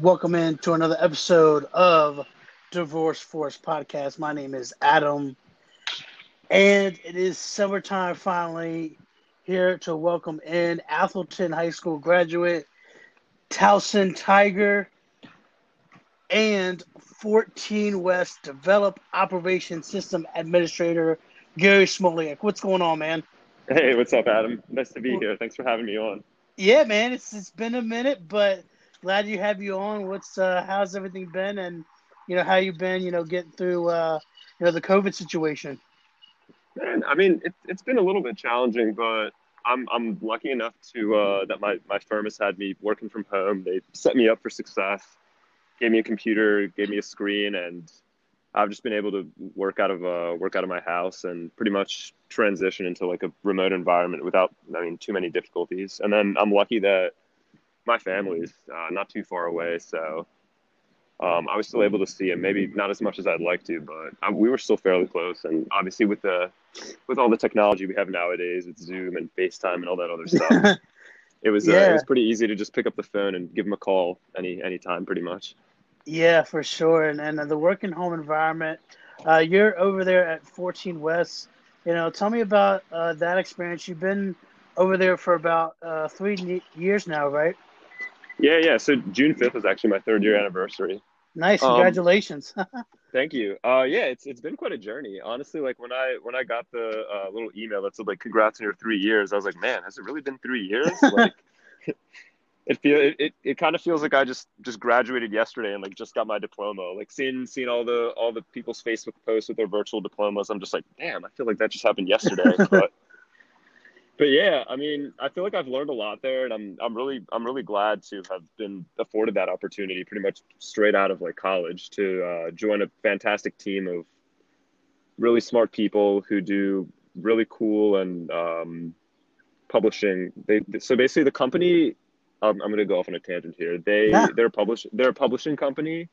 Welcome in to another episode of Divorce Force Podcast. My name is Adam, and it is summertime finally. Here to welcome in Atholton High School graduate Towson Tiger and 14 West Develop Operation System Administrator Gary Smolyak. What's going on, man? Hey, what's up, Adam? Nice to be here. Thanks for having me on. Yeah, man, it's it's been a minute, but glad you have you on. What's uh, how's everything been, and you know how you've been, you know, getting through uh, you know the COVID situation. Man, I mean, it, it's been a little bit challenging, but I'm I'm lucky enough to uh, that my my firm has had me working from home. They set me up for success, gave me a computer, gave me a screen, and I've just been able to work out of uh, work out of my house and pretty much transition into like a remote environment without I mean too many difficulties. And then I'm lucky that my family's uh, not too far away, so um, I was still able to see him. Maybe not as much as I'd like to, but I, we were still fairly close. And obviously, with the with all the technology we have nowadays, with Zoom and FaceTime and all that other stuff, it was uh, it was pretty easy to just pick up the phone and give him a call any any time, pretty much. Yeah, for sure. And and the working home environment. Uh, you're over there at 14 West. You know, tell me about uh, that experience. You've been over there for about uh, three years now, right? Yeah, yeah. So June fifth is actually my third year anniversary. Nice, um, congratulations. Um, thank you. Uh, yeah, it's it's been quite a journey. Honestly, like when I when I got the uh, little email that said like congrats on your three years, I was like, man, has it really been three years? Like, it feel it, it, it kind of feels like I just just graduated yesterday and like just got my diploma. Like seeing seeing all the all the people's Facebook posts with their virtual diplomas, I'm just like, damn, I feel like that just happened yesterday. but but yeah, I mean, I feel like I've learned a lot there, and I'm I'm really I'm really glad to have been afforded that opportunity, pretty much straight out of like college, to uh, join a fantastic team of really smart people who do really cool and um, publishing. They so basically the company. Um, I'm going to go off on a tangent here. They yeah. they're publish they're a publishing company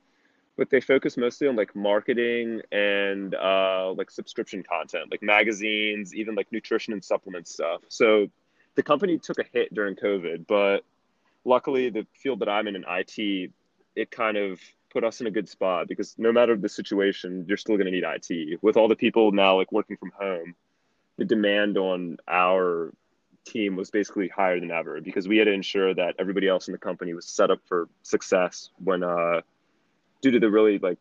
but they focus mostly on like marketing and uh, like subscription content, like magazines, even like nutrition and supplement stuff. So the company took a hit during COVID, but luckily the field that I'm in in IT, it kind of put us in a good spot because no matter the situation, you're still going to need IT. With all the people now like working from home, the demand on our team was basically higher than ever because we had to ensure that everybody else in the company was set up for success when uh, due to the really like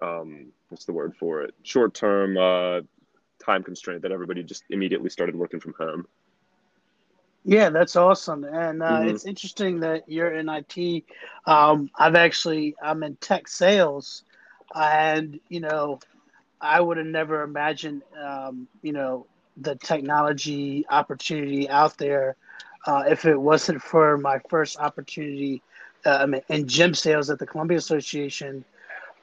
um, what's the word for it short term uh, time constraint that everybody just immediately started working from home. Yeah, that's awesome, and uh, mm-hmm. it's interesting that you're in IT. Um, I've actually I'm in tech sales, and you know, I would have never imagined um, you know the technology opportunity out there uh, if it wasn't for my first opportunity uh, in gym sales at the Columbia Association.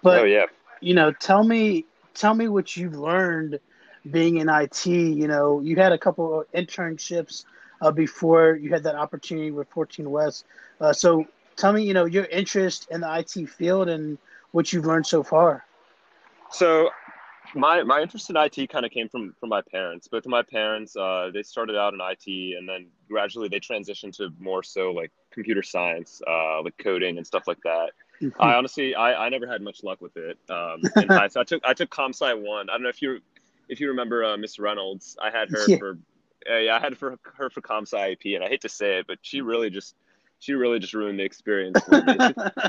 But oh, yeah. you know, tell me tell me what you've learned being in IT. You know, you had a couple of internships uh, before you had that opportunity with 14 West. Uh, so tell me, you know, your interest in the IT field and what you've learned so far. So my my interest in IT kind of came from from my parents. Both of my parents, uh, they started out in IT, and then gradually they transitioned to more so like computer science, uh, like coding and stuff like that. Mm-hmm. I honestly, I, I never had much luck with it. Um, I took I took comp sci one. I don't know if you if you remember uh, Miss Reynolds. I had her yeah. for uh, yeah, I had for her for comp sci IP, and I hate to say it, but she really just she really just ruined the experience for me.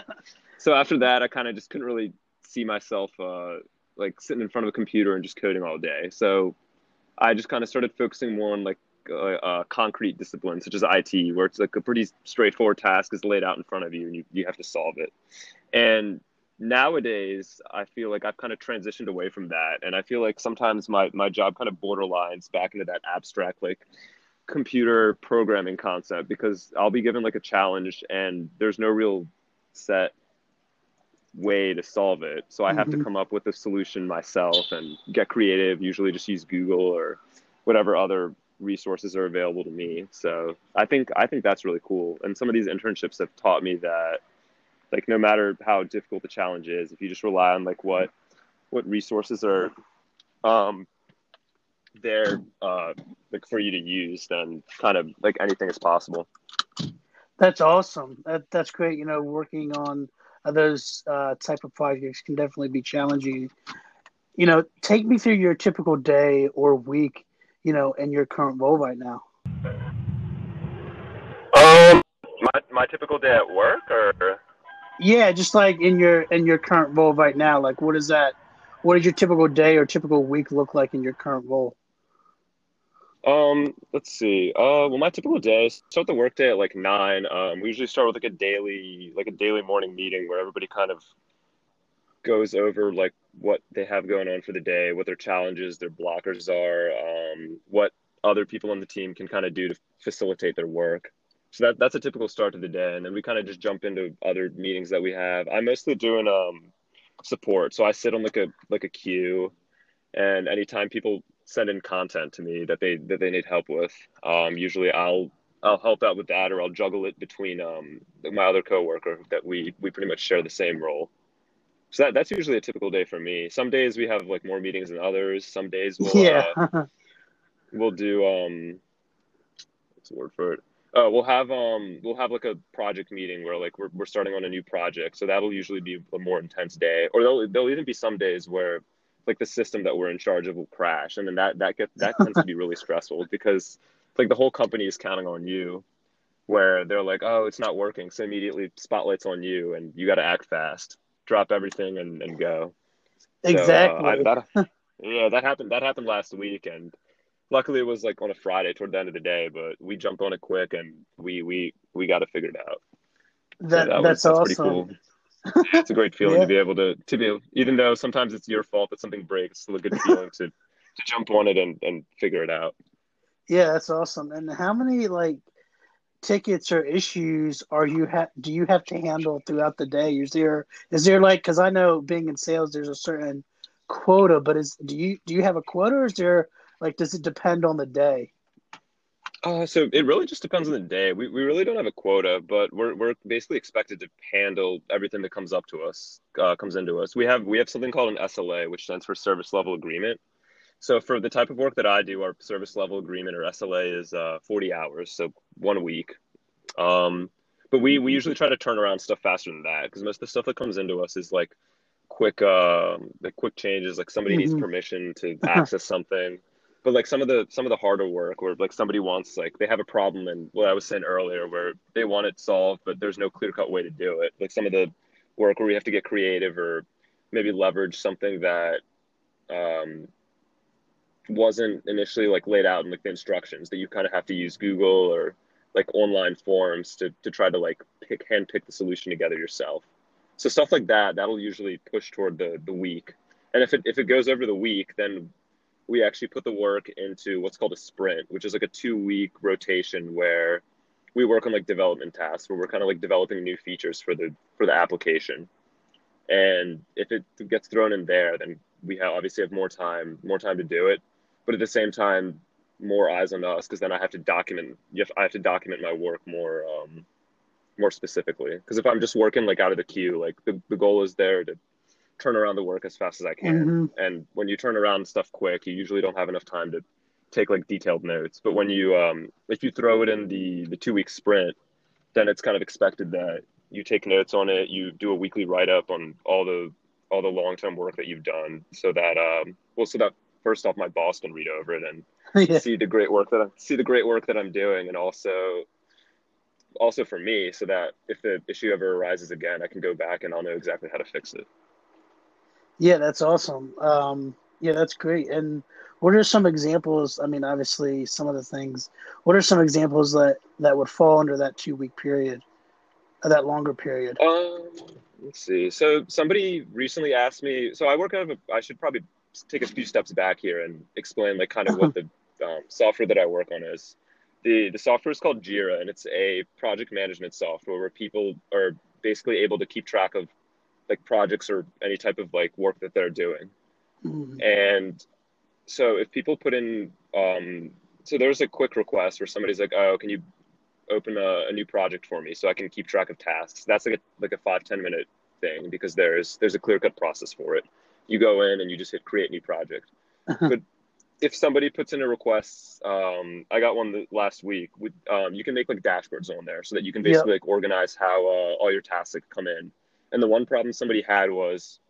so after that, I kind of just couldn't really see myself uh, like sitting in front of a computer and just coding all day. So I just kind of started focusing more on like concrete disciplines such as IT, where it's like a pretty straightforward task is laid out in front of you and you, you have to solve it. And nowadays, I feel like I've kind of transitioned away from that. And I feel like sometimes my, my job kind of borderlines back into that abstract, like computer programming concept because I'll be given like a challenge and there's no real set way to solve it. So I have mm-hmm. to come up with a solution myself and get creative, usually just use Google or whatever other resources are available to me. So I think I think that's really cool. And some of these internships have taught me that like no matter how difficult the challenge is, if you just rely on like what what resources are um there uh like for you to use, then kind of like anything is possible. That's awesome. That that's great. You know, working on those uh, type of projects can definitely be challenging. You know, take me through your typical day or week. You know, in your current role right now. Um, my my typical day at work, or yeah, just like in your in your current role right now. Like, what is that? What does your typical day or typical week look like in your current role? Um, let's see. Uh, well, my typical day is start the workday at like nine. Um, we usually start with like a daily, like a daily morning meeting where everybody kind of goes over like what they have going on for the day, what their challenges, their blockers are, um, what other people on the team can kind of do to facilitate their work. So that that's a typical start to the day, and then we kind of just jump into other meetings that we have. I'm mostly doing um support, so I sit on like a like a queue, and anytime people send in content to me that they that they need help with. Um, usually I'll I'll help out with that, or I'll juggle it between um, my other coworker that we we pretty much share the same role. So that, that's usually a typical day for me. Some days we have like more meetings than others. Some days we'll yeah. uh, we'll do um what's the word for it? Oh, we'll have um we'll have like a project meeting where like we're we're starting on a new project. So that'll usually be a more intense day. Or there'll there'll even be some days where like the system that we're in charge of will crash. And then that that gets that tends to be really stressful because like the whole company is counting on you where they're like oh it's not working. So immediately spotlights on you and you got to act fast. Drop everything and, and go. Exactly so, uh, I, that, yeah that happened that happened last week and luckily it was like on a friday toward the end of the day but we jumped on it quick and we we we got it figured out. That, so that that's, was, that's awesome. cool it's a great feeling yeah. to be able to to be even though sometimes it's your fault that something breaks, it's still a good feeling to to jump on it and and figure it out. Yeah, that's awesome. And how many like tickets or issues are you have do you have to handle throughout the day? Is there is there like because I know being in sales, there's a certain quota, but is do you do you have a quota or is there like does it depend on the day? Uh, so it really just depends on the day. We, we really don't have a quota, but we're, we're basically expected to handle everything that comes up to us, uh, comes into us. We have we have something called an SLA, which stands for Service Level Agreement. So for the type of work that I do, our service level agreement or SLA is uh, 40 hours, so one week. Um, but we we usually try to turn around stuff faster than that because most of the stuff that comes into us is like quick uh, the quick changes, like somebody mm-hmm. needs permission to access something but like some of the some of the harder work where like somebody wants like they have a problem and what I was saying earlier where they want it solved but there's no clear cut way to do it. Like some of the work where we have to get creative or maybe leverage something that um, wasn't initially like laid out in like the instructions that you kind of have to use Google or like online forums to to try to like pick hand pick the solution together yourself. So stuff like that that'll usually push toward the the week. And if it if it goes over the week, then we actually put the work into what's called a sprint, which is like a two week rotation where we work on like development tasks where we're kind of like developing new features for the for the application. And if it gets thrown in there, then we have obviously have more time, more time to do it. But at the same time, more eyes on us because then I have to document. Have, I have to document my work more, um, more specifically. Because if I'm just working like out of the queue, like the, the goal is there to turn around the work as fast as I can. Mm-hmm. And when you turn around stuff quick, you usually don't have enough time to take like detailed notes. But when you um, if you throw it in the the two week sprint, then it's kind of expected that you take notes on it. You do a weekly write up on all the all the long term work that you've done, so that um, well, so that first off, my boss can read over it and yeah. see the great work that I see the great work that I'm doing, and also also for me, so that if the issue ever arises again, I can go back and I'll know exactly how to fix it. Yeah, that's awesome. Um, yeah, that's great. And what are some examples? I mean, obviously, some of the things. What are some examples that that would fall under that two week period, or that longer period? Um, let's see. So somebody recently asked me. So I work out of. A, I should probably take a few steps back here and explain like kind of what the um, software that I work on is. The the software is called Jira, and it's a project management software where people are basically able to keep track of like projects or any type of like work that they're doing. Mm-hmm. And so if people put in, um, so there's a quick request where somebody's like, oh, can you open a, a, new project for me so I can keep track of tasks? That's like a, like a five ten minute thing because there's, there's a clear cut process for it. You go in and you just hit create new project. Uh-huh. But if somebody puts in a request, um, I got one last week. With, um, you can make like dashboards on there so that you can basically yep. like organize how uh, all your tasks like, come in. And the one problem somebody had was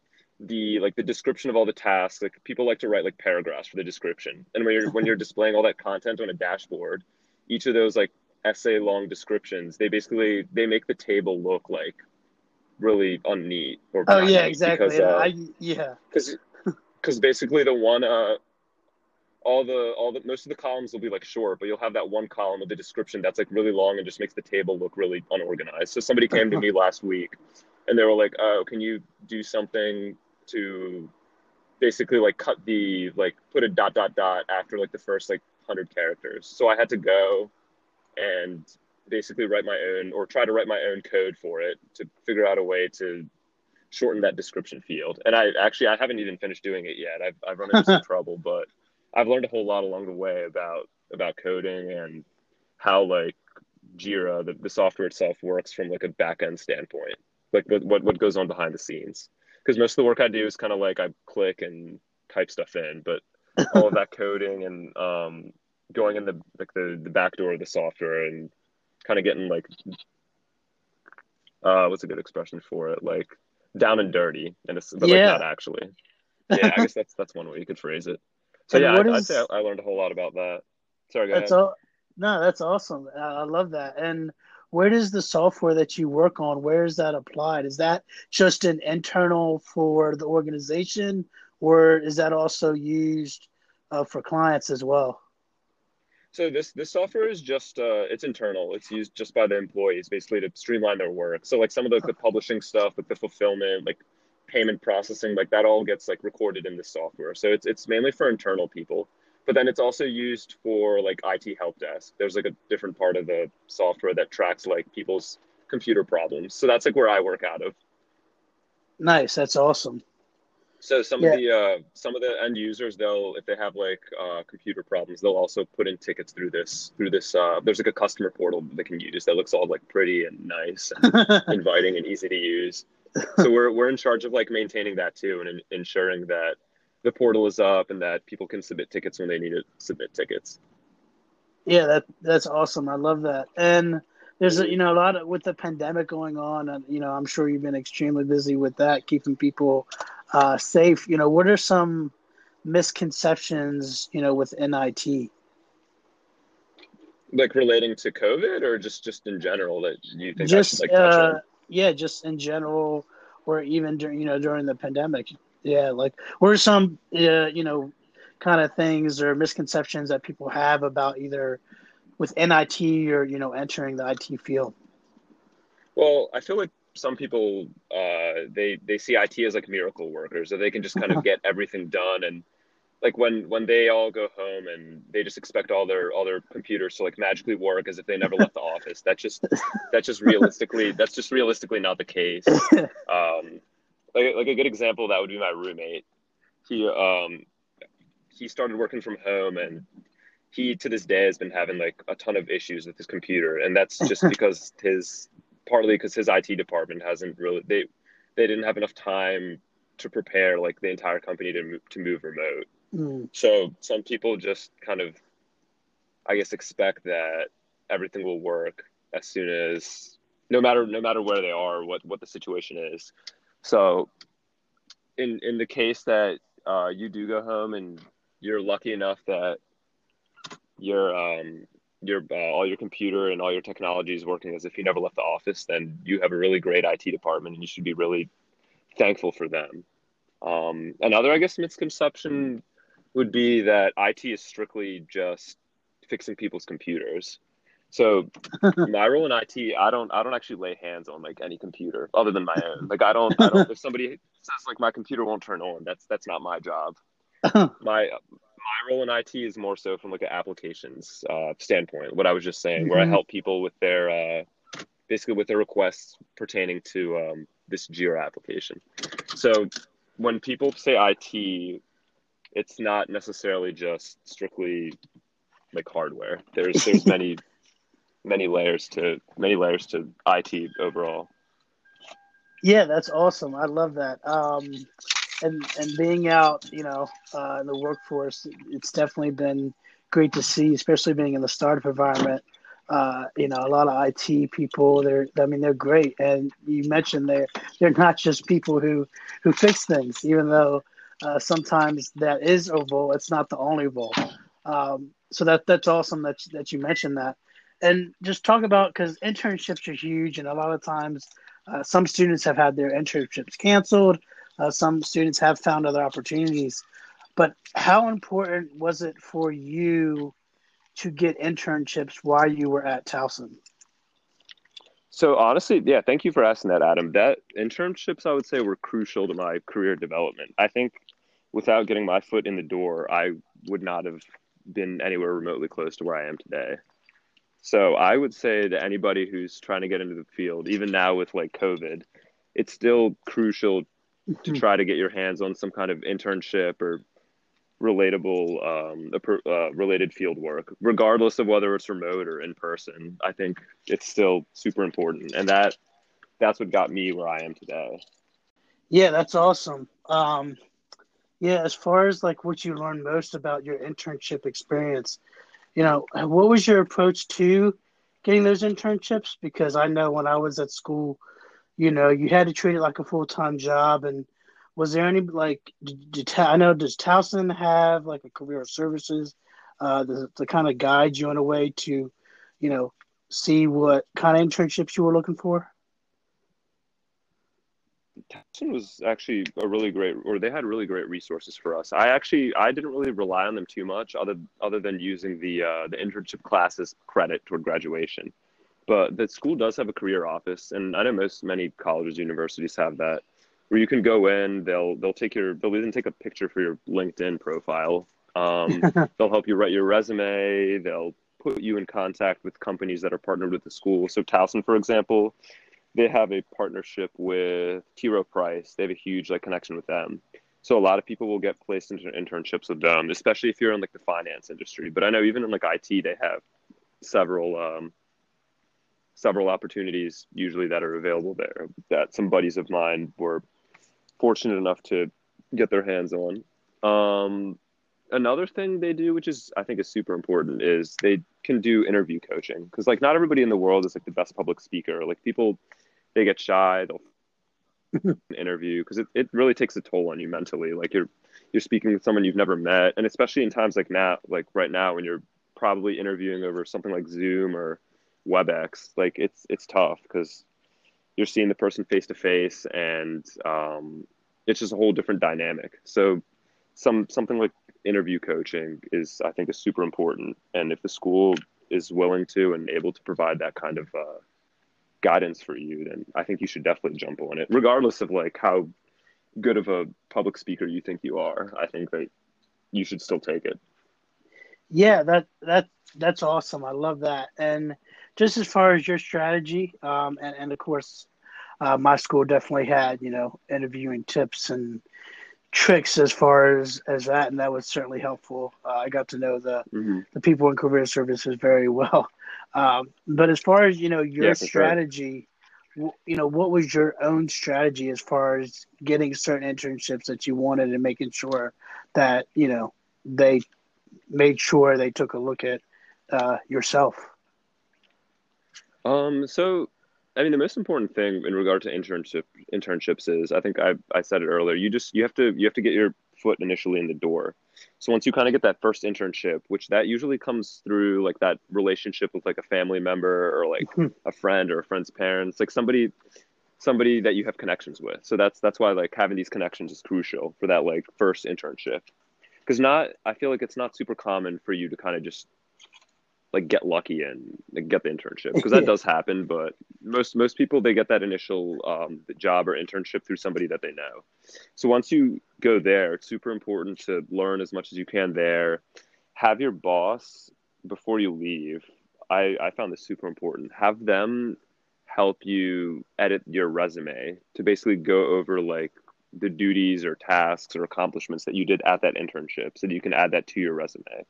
the like the description of all the tasks. Like people like to write like paragraphs for the description, and when you're when you're displaying all that content on a dashboard, each of those like essay long descriptions, they basically they make the table look like really unneat or oh yeah exactly because, uh, I, yeah because because basically the one uh all the all the most of the columns will be like short, but you'll have that one column with the description that's like really long and just makes the table look really unorganized. So somebody came to me last week and they were like, "Oh, can you do something to basically like cut the like put a dot dot dot after like the first like 100 characters." So I had to go and basically write my own or try to write my own code for it to figure out a way to shorten that description field. And I actually I haven't even finished doing it yet. I've I've run into some trouble, but I've learned a whole lot along the way about about coding and how like Jira, the, the software itself, works from like a back end standpoint, like what, what what goes on behind the scenes. Because most of the work I do is kind of like I click and type stuff in, but all of that coding and um, going in the like the the back door of the software and kind of getting like uh, what's a good expression for it? Like down and dirty, and it's but yeah. like not actually. Yeah, I guess that's that's one way you could phrase it. So and yeah, I, would say I learned a whole lot about that. Sorry, go that's ahead. All, no, that's awesome. I love that. And where does the software that you work on? Where is that applied? Is that just an internal for the organization, or is that also used uh, for clients as well? So this this software is just uh, it's internal. It's used just by the employees, basically to streamline their work. So like some of the, the publishing stuff, like the fulfillment, like payment processing, like that all gets like recorded in the software. So it's it's mainly for internal people, but then it's also used for like IT help desk. There's like a different part of the software that tracks like people's computer problems. So that's like where I work out of. Nice, that's awesome. So some yeah. of the uh, some of the end users, they'll if they have like uh, computer problems, they'll also put in tickets through this through this. Uh, there's like a customer portal that they can use that looks all like pretty and nice and inviting and easy to use so we're we're in charge of like maintaining that too and in, ensuring that the portal is up and that people can submit tickets when they need to submit tickets. Yeah, that that's awesome. I love that. And there's a, you know a lot of with the pandemic going on, and you know I'm sure you've been extremely busy with that, keeping people uh, safe. You know, what are some misconceptions you know with NIT? Like relating to COVID, or just just in general that you think just, like touch uh, on? yeah, just in general, or even during you know during the pandemic. Yeah, like what are some uh, you know kind of things or misconceptions that people have about either with NIT or you know entering the IT field? Well, I feel like some people uh, they they see IT as like miracle workers, that they can just kind of get everything done and like when when they all go home and they just expect all their all their computers to like magically work as if they never left the office that's just that's just realistically that's just realistically not the case um like, like a good example that would be my roommate he um he started working from home and he to this day has been having like a ton of issues with his computer and that's just because his partly because his IT department hasn't really they they didn't have enough time to prepare like the entire company to move, to move remote Mm. So some people just kind of, I guess, expect that everything will work as soon as, no matter no matter where they are, what what the situation is. So, in in the case that uh, you do go home and you're lucky enough that your um your uh, all your computer and all your technology is working as if you never left the office, then you have a really great IT department, and you should be really thankful for them. Um, another, I guess, misconception would be that IT is strictly just fixing people's computers. So my role in IT, I don't I don't actually lay hands on like any computer other than my own. Like I don't I don't if somebody says like my computer won't turn on, that's that's not my job. my my role in IT is more so from like an applications uh, standpoint. What I was just saying, mm-hmm. where I mm-hmm. help people with their uh, basically with their requests pertaining to um, this Jira application. So when people say IT, it's not necessarily just strictly like hardware. There's there's many many layers to many layers to IT overall. Yeah, that's awesome. I love that. Um, and and being out, you know, uh, in the workforce, it's definitely been great to see, especially being in the startup environment. Uh, you know, a lot of IT people. They're, I mean, they're great. And you mentioned they're they're not just people who who fix things, even though uh, sometimes that is a role. It's not the only role. Um, so that that's awesome that that you mentioned that. And just talk about because internships are huge, and a lot of times uh, some students have had their internships canceled. Uh, some students have found other opportunities. But how important was it for you to get internships while you were at Towson? So honestly, yeah, thank you for asking that, Adam. That internships, I would say, were crucial to my career development. I think without getting my foot in the door, I would not have been anywhere remotely close to where I am today. So I would say to anybody who's trying to get into the field, even now with like COVID, it's still crucial to mm-hmm. try to get your hands on some kind of internship or relatable um, uh, related field work regardless of whether it's remote or in person. I think it's still super important and that that's what got me where i am today. Yeah that's awesome. Um, yeah as far as like what you learned most about your internship experience you know what was your approach to getting those internships because i know when i was at school you know you had to treat it like a full-time job and was there any like did, did, I know does Towson have like a career services uh, to kind of guide you in a way to, you know, see what kind of internships you were looking for? Towson was actually a really great, or they had really great resources for us. I actually I didn't really rely on them too much, other other than using the uh, the internship classes credit toward graduation. But the school does have a career office, and I know most many colleges, universities have that where you can go in. They'll they'll take your they'll even take a picture for your LinkedIn profile. Um, they'll help you write your resume. They'll put you in contact with companies that are partnered with the school. So Towson, for example, they have a partnership with T. Rowe Price. They have a huge like connection with them. So a lot of people will get placed into internships with them, especially if you're in like the finance industry. But I know even in like IT, they have several um, several opportunities usually that are available there. That some buddies of mine were fortunate enough to get their hands on. Um, another thing they do, which is I think is super important, is they can do interview coaching because like not everybody in the world is like the best public speaker. Like people, they get shy. They'll interview because it, it really takes a toll on you mentally. Like you're you're speaking with someone you've never met, and especially in times like now, like right now when you're probably interviewing over something like Zoom or WebEx, like it's it's tough because you're seeing the person face to face and um, it's just a whole different dynamic so some something like interview coaching is i think is super important and if the school is willing to and able to provide that kind of uh, guidance for you then i think you should definitely jump on it. Regardless of like how good of a public speaker you think you are i think that you should still take it. Yeah that that that's awesome. I love that. And just as far as your strategy, um, and, and of course, uh, my school definitely had, you know, interviewing tips and tricks as far as, as that, and that was certainly helpful. Uh, I got to know the mm-hmm. the people in career services very well. Um, but as far as you know, your yeah, strategy, sure. you know, what was your own strategy as far as getting certain internships that you wanted and making sure that you know they made sure they took a look at uh, yourself? Um, so, I mean, the most important thing in regard to internship internships is, I think I I said it earlier. You just you have to you have to get your foot initially in the door. So once you kind of get that first internship, which that usually comes through like that relationship with like a family member or like a friend or a friend's parents, like somebody somebody that you have connections with. So that's that's why like having these connections is crucial for that like first internship. Cuz not I feel like it's not super common for you to kind of just like get lucky and get the internship because that does happen but most most people they get that initial um, job or internship through somebody that they know. So once you go there it's super important to learn as much as you can there. Have your boss before you leave i i found this super important. Have them help you edit your resume to basically go over like the duties or tasks or accomplishments that you did at that internship so that you can add that to your resume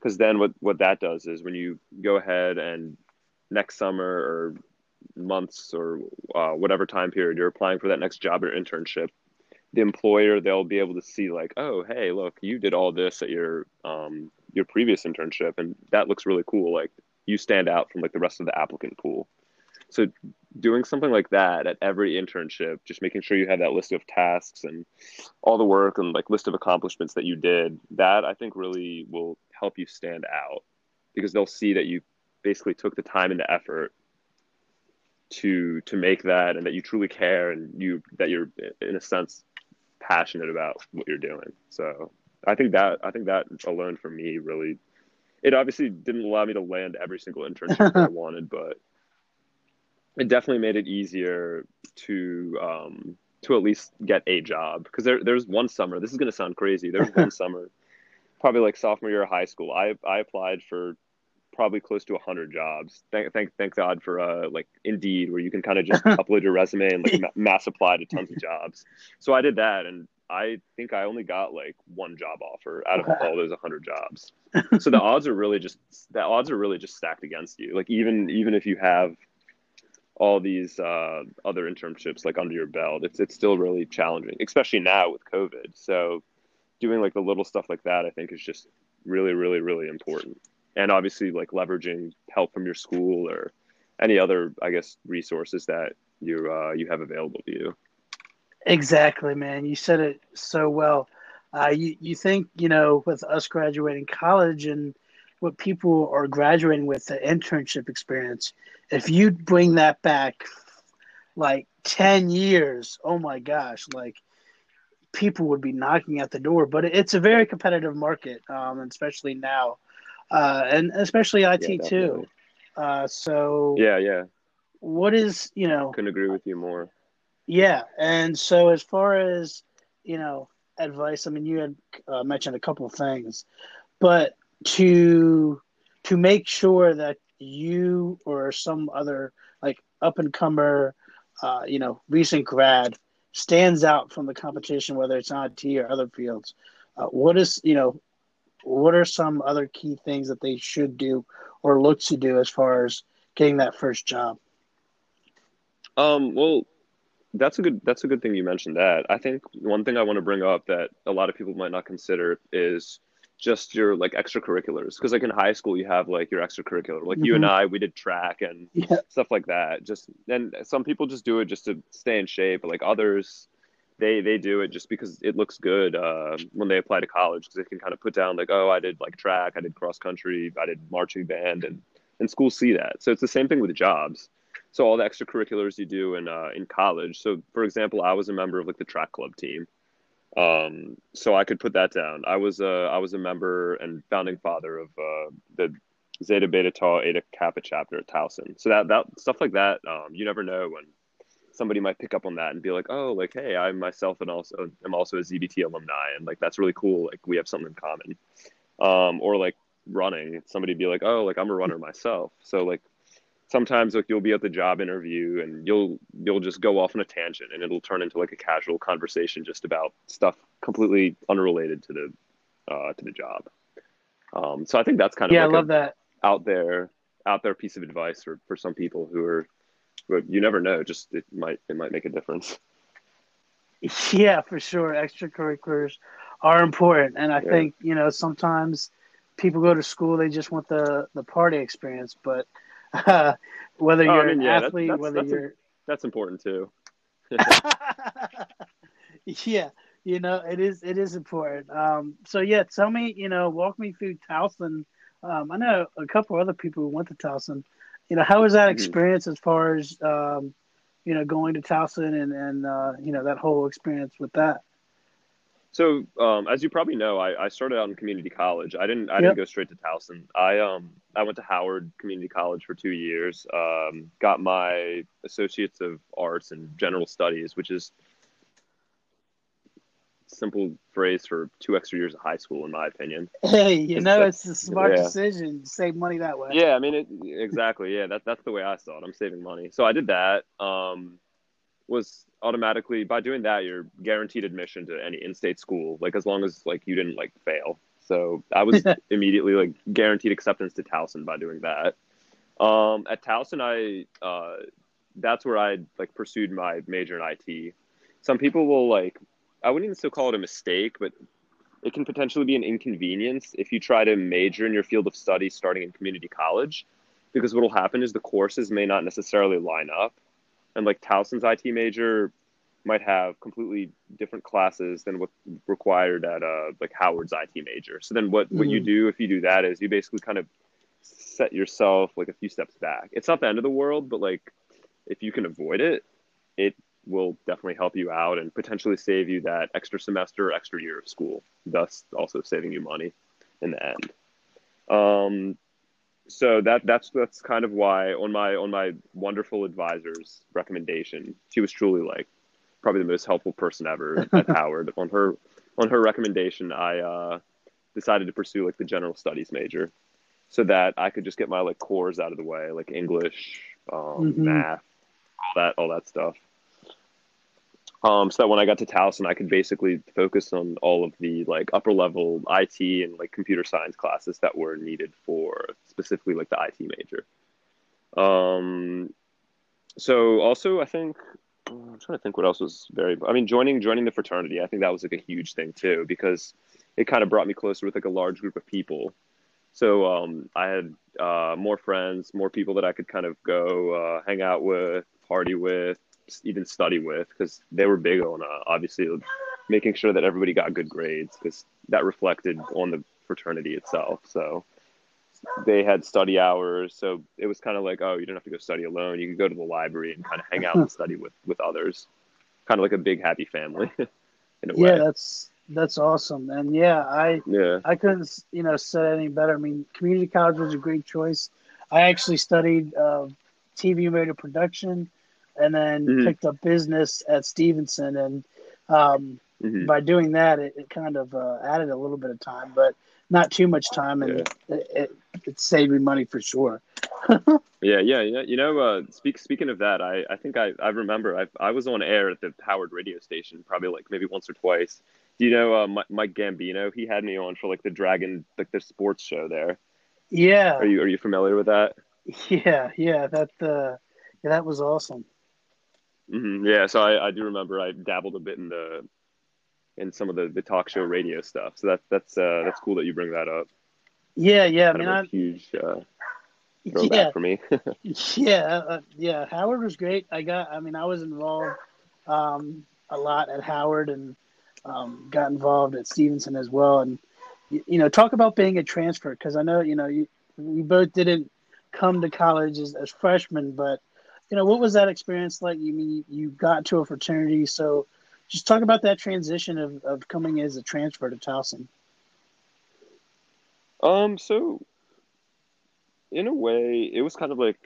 because then what what that does is when you go ahead and next summer or months or uh, whatever time period you're applying for that next job or internship the employer they'll be able to see like, oh, hey, look, you did all this at your um, your previous internship, and that looks really cool. Like you stand out from like the rest of the applicant pool. So doing something like that at every internship, just making sure you have that list of tasks and all the work and like list of accomplishments that you did, that I think really will help you stand out because they'll see that you basically took the time and the effort to to make that and that you truly care and you that you're in a sense passionate about what you're doing. So I think that I think that alone for me really it obviously didn't allow me to land every single internship that I wanted, but it definitely made it easier to um, to at least get a job because there there's one summer. This is gonna sound crazy. There's one summer, probably like sophomore year of high school. I I applied for probably close to 100 jobs. Thank thank thank God for uh like Indeed where you can kind of just upload your resume and like mass apply to tons of jobs. So I did that and I think I only got like one job offer out of all those 100 jobs. So the odds are really just the odds are really just stacked against you. Like even even if you have all these uh, other internships like under your belt, it's it's still really challenging, especially now with COVID. So doing like the little stuff like that, I think is just really, really, really important. And obviously, like leveraging help from your school or any other, I guess, resources that you uh, you have available to you. Exactly, man. You said it so well. Uh, you you think you know with us graduating college and what people are graduating with the internship experience. If you bring that back like 10 years, oh my gosh, like people would be knocking at the door. But it's a very competitive market, um, especially now, uh, and especially IT yeah, too. Uh, so yeah, yeah. What is you know? Couldn't agree with you more. Yeah, and so as far as you know, advice. I mean, you had uh, mentioned a couple of things, but to to make sure that you or some other like up and comer, uh, you know, recent grad stands out from the competition, whether it's on IT or other fields. Uh, what is you know, what are some other key things that they should do or look to do as far as getting that first job? Um, well, that's a good that's a good thing you mentioned that. I think one thing I want to bring up that a lot of people might not consider is just your like extracurriculars because like in high school you have like your extracurricular like mm-hmm. you and mm-hmm. i we did track and yeah. stuff like that just and some people just do it just to stay in shape but like others they they do it just because it looks good uh, when they apply to college because they can kind of put down like oh i did like track i did cross country i did marching band and and schools see that so it's the same thing with jobs so all the extracurriculars you do in uh, in college so for example i was a member of like the track club team um, so I could put that down. I was a I was a member and founding father of uh, the Zeta Beta Tau Eta Kappa chapter at Towson. So that that stuff like that, um, you never know when somebody might pick up on that and be like, oh, like hey, I myself and also am also a ZBT alumni, and like that's really cool. Like we have something in common. Um, or like running, somebody be like, oh, like I'm a runner myself. So like sometimes like you'll be at the job interview and you'll you'll just go off on a tangent and it'll turn into like a casual conversation just about stuff completely unrelated to the uh, to the job. Um, so I think that's kind of yeah, like I love that out there out there piece of advice for, for some people who are but you never know just it might it might make a difference yeah for sure extracurriculars are important and i yeah. think you know sometimes people go to school they just want the the party experience but uh, whether oh, you're I mean, an yeah, athlete, that's, whether that's you're that's important too. yeah, you know it is it is important. Um, so yeah, tell me, you know, walk me through Towson. Um, I know a couple other people who went to Towson. You know, how was that mm-hmm. experience mm-hmm. as far as um, you know going to Towson and and uh, you know that whole experience with that? So, um, as you probably know, I, I, started out in community college. I didn't I yep. didn't go straight to Towson. I um I went to Howard Community College for two years. Um, got my Associates of Arts in General Studies, which is simple phrase for two extra years of high school, in my opinion. Hey, you know, it's a smart yeah. decision. Save money that way. Yeah, I mean, it, exactly. Yeah, that, that's the way I saw it. I'm saving money. So I did that. Um, was automatically by doing that you're guaranteed admission to any in-state school like as long as like you didn't like fail. So i was immediately like guaranteed acceptance to towson by doing that. Um, at towson i uh, that's where i like pursued my major in it some people will like I wouldn't even still call it a mistake, but it can potentially be an inconvenience if you try to major in your field of study starting in community college, because what will happen is the courses may not necessarily line up, and like Towson's IT major might have completely different classes than what required at uh, like Howard's IT major. So then what, what you mm. do if you do that is you basically kind of set yourself like a few steps back. It's not the end of the world, but like if you can avoid it, it will definitely help you out and potentially save you that extra semester, extra year of school, thus also saving you money in the end. Um, so that that's that's kind of why on my on my wonderful advisor's recommendation, she was truly like probably the most helpful person ever at Howard. On her on her recommendation, I uh, decided to pursue like the general studies major, so that I could just get my like cores out of the way, like English, um, mm-hmm. math, all that all that stuff. Um, so that when I got to Towson, I could basically focus on all of the like upper level IT and like computer science classes that were needed for specifically like the IT major. Um, so also I think I'm trying to think what else was very. I mean, joining joining the fraternity, I think that was like a huge thing too because it kind of brought me closer with like a large group of people. So um, I had uh, more friends, more people that I could kind of go uh, hang out with, party with, even study with because they were big on uh, obviously making sure that everybody got good grades because that reflected on the fraternity itself. So they had study hours, so it was kind of like, oh, you don't have to go study alone. You could go to the library and kind of hang out and study with with others, kind of like a big happy family. in a yeah, way. that's that's awesome, and yeah, I yeah I couldn't you know say any better. I mean, community college was a great choice. I actually studied uh, TV radio production and then mm-hmm. picked up business at Stevenson. And um, mm-hmm. by doing that, it, it kind of uh, added a little bit of time, but not too much time, and yeah. it, it, it, saved me money for sure. yeah, yeah, yeah. You know, uh, speak, speaking of that, I, I think I, I remember I, I was on air at the Howard radio station probably like maybe once or twice. Do you know uh, Mike Gambino? He had me on for like the Dragon, like the sports show there. Yeah. Are you are you familiar with that? Yeah, yeah. That uh, yeah, that was awesome. Mm-hmm. Yeah, so I, I do remember I dabbled a bit in the in some of the, the talk show radio stuff. So that that's uh, that's cool that you bring that up. Yeah, yeah. Kind I mean, huge uh, throwback yeah. for me. yeah, uh, uh, yeah. Howard was great. I got. I mean, I was involved um, a lot at Howard and um, got involved at Stevenson as well. And you, you know, talk about being a transfer because I know you know you, we both didn't come to college as, as freshmen, but you know, what was that experience like? You mean you got to a fraternity, so just talk about that transition of, of coming as a transfer to Towson. Um, so in a way, it was kind of like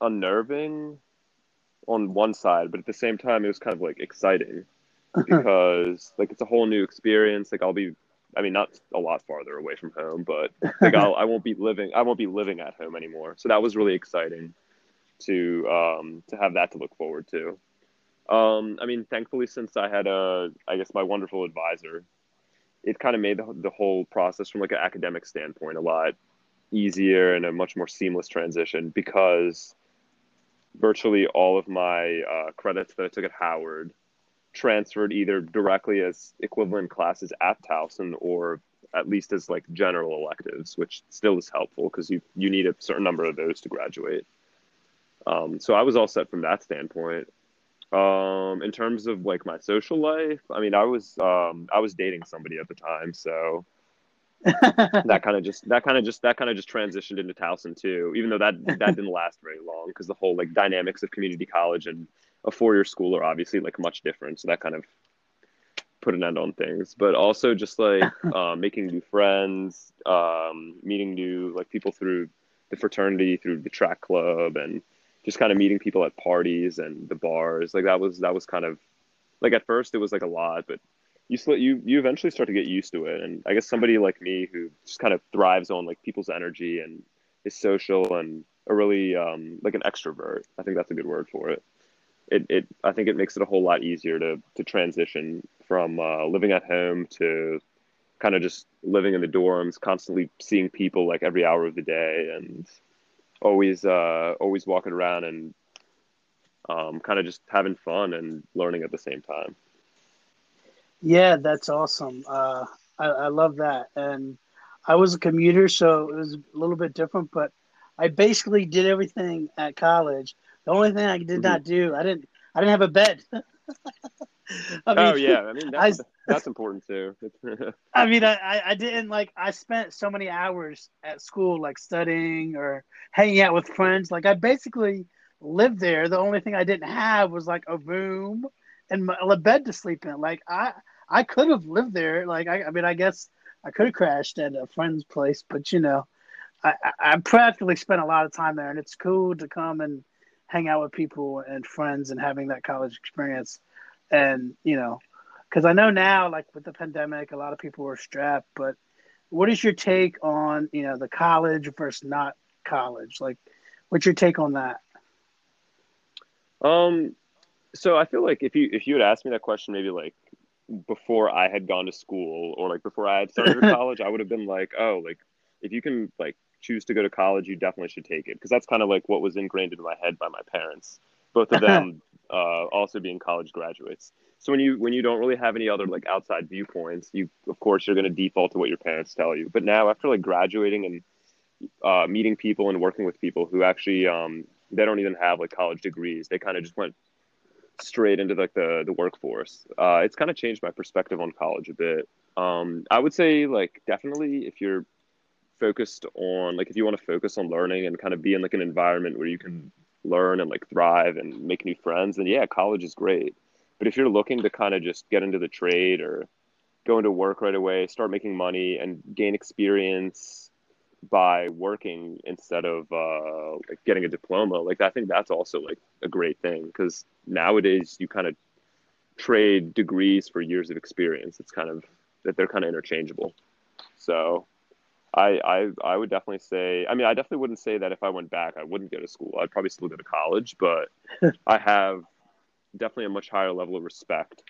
unnerving on one side, but at the same time, it was kind of like exciting because like it's a whole new experience. Like I'll be, I mean, not a lot farther away from home, but like I'll, I won't be living, I won't be living at home anymore. So that was really exciting to um, to have that to look forward to. Um, I mean, thankfully, since I had a, I guess my wonderful advisor, it kind of made the, the whole process from like an academic standpoint a lot easier and a much more seamless transition because virtually all of my uh, credits that I took at Howard transferred either directly as equivalent classes at Towson or at least as like general electives, which still is helpful because you you need a certain number of those to graduate. Um, so I was all set from that standpoint. Um, in terms of like my social life, I mean, I was um, I was dating somebody at the time, so that kind of just that kind of just that kind of just transitioned into Towson too. Even though that that didn't last very long because the whole like dynamics of community college and a four year school are obviously like much different. So that kind of put an end on things. But also just like uh, making new friends, um, meeting new like people through the fraternity, through the track club, and just kind of meeting people at parties and the bars. Like that was that was kind of like at first it was like a lot, but you you you eventually start to get used to it. And I guess somebody like me who just kind of thrives on like people's energy and is social and a really um, like an extrovert. I think that's a good word for it. It it I think it makes it a whole lot easier to to transition from uh, living at home to kind of just living in the dorms, constantly seeing people like every hour of the day and always uh, always walking around and um, kind of just having fun and learning at the same time. Yeah, that's awesome. Uh, I, I love that. And I was a commuter, so it was a little bit different, but I basically did everything at college. The only thing I did mm-hmm. not do, I didn't, I didn't have a bed. I mean, oh yeah, I mean that's, I, that's important too. I mean, I, I didn't like. I spent so many hours at school, like studying or hanging out with friends. Like I basically lived there. The only thing I didn't have was like a room and a bed to sleep in. Like I, I could have lived there. Like I, I mean, I guess I could have crashed at a friend's place, but you know, I, I practically spent a lot of time there, and it's cool to come and hang out with people and friends and having that college experience. And you know, because I know now, like with the pandemic, a lot of people were strapped. But what is your take on you know the college versus not college? Like, what's your take on that? Um, so I feel like if you if you had asked me that question maybe like before I had gone to school or like before I had started college, I would have been like, oh, like if you can like choose to go to college, you definitely should take it because that's kind of like what was ingrained in my head by my parents. Both of them uh, also being college graduates. So when you when you don't really have any other like outside viewpoints, you of course you're going to default to what your parents tell you. But now after like graduating and uh, meeting people and working with people who actually um, they don't even have like college degrees, they kind of just went straight into like the the workforce. Uh, it's kind of changed my perspective on college a bit. Um, I would say like definitely if you're focused on like if you want to focus on learning and kind of be in like an environment where you can learn and like thrive and make new friends, then yeah, college is great. But if you're looking to kind of just get into the trade or go into work right away, start making money and gain experience by working instead of uh, like getting a diploma. Like I think that's also like a great thing because nowadays you kind of trade degrees for years of experience. It's kind of that they're kind of interchangeable. So I, I I would definitely say I mean I definitely wouldn't say that if I went back I wouldn't go to school. I'd probably still go to college, but I have definitely a much higher level of respect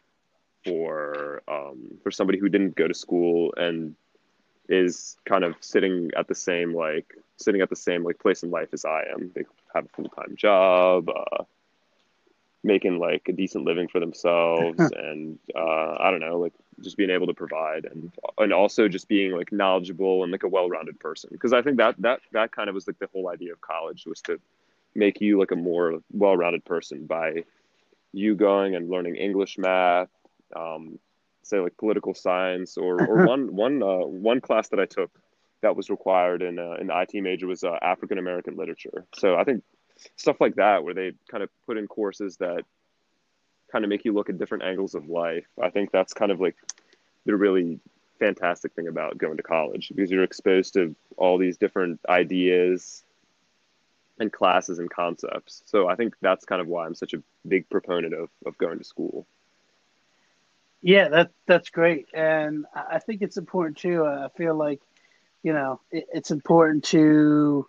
for um, for somebody who didn't go to school and is kind of sitting at the same like sitting at the same like place in life as I am. They have a full time job, uh, making like a decent living for themselves, and uh, I don't know, like just being able to provide, and and also just being like knowledgeable and like a well rounded person. Because I think that that that kind of was like the whole idea of college was to make you like a more well rounded person by you going and learning English, math, um, say like political science or, or one one uh, one class that I took that was required in uh, an IT major was uh, African American literature. So I think stuff like that where they kind of put in courses that kind of make you look at different angles of life. I think that's kind of like the really fantastic thing about going to college because you're exposed to all these different ideas and classes and concepts. So I think that's kind of why I'm such a big proponent of, of going to school. Yeah, that that's great, and I think it's important too. I feel like, you know, it, it's important to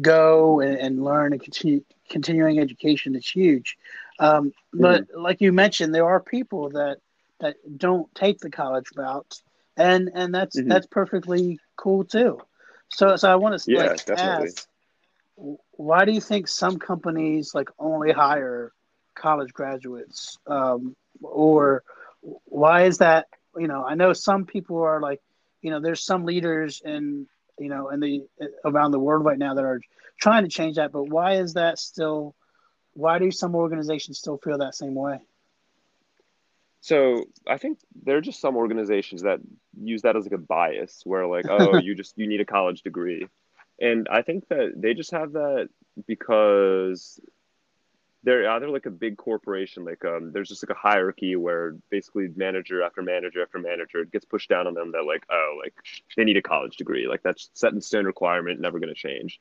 go and, and, learn and continue continuing education is huge. Um, but mm-hmm. like you mentioned, there are people that that don't take the college route, and and that's mm-hmm. that's perfectly cool too. So so I want to yeah, like, ask, why do you think some companies like only hire college graduates, um, or why is that? You know, I know some people are like, you know, there's some leaders in you know in the around the world right now that are trying to change that. But why is that still? Why do some organizations still feel that same way? So I think there are just some organizations that use that as like a bias, where like, oh, you just you need a college degree, and I think that they just have that because they're either like a big corporation, like um, there's just like a hierarchy where basically manager after manager after manager it gets pushed down on them that like oh like they need a college degree like that's set in stone requirement never going to change.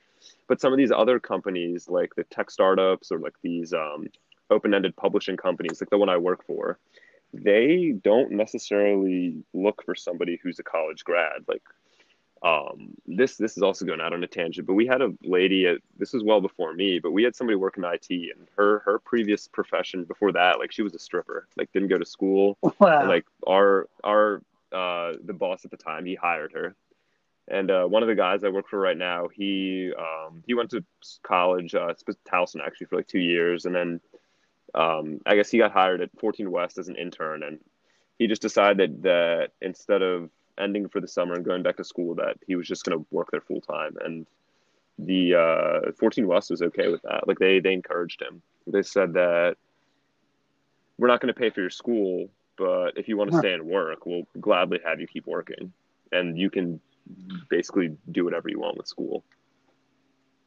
But some of these other companies like the tech startups or like these um, open-ended publishing companies like the one I work for, they don't necessarily look for somebody who's a college grad like um, this this is also going out on a tangent, but we had a lady. At, this was well before me, but we had somebody work in IT, and her her previous profession before that, like she was a stripper, like didn't go to school. Wow. And, like our our uh, the boss at the time, he hired her, and uh, one of the guys I work for right now, he um, he went to college, uh, Towson actually for like two years, and then um, I guess he got hired at 14 West as an intern, and he just decided that instead of ending for the summer and going back to school, that he was just going to work there full time. And the uh, 14 West was okay with that. Like they they encouraged him. They said that we're not going to pay for your school, but if you want to stay and work, we'll gladly have you keep working, and you can basically do whatever you want with school.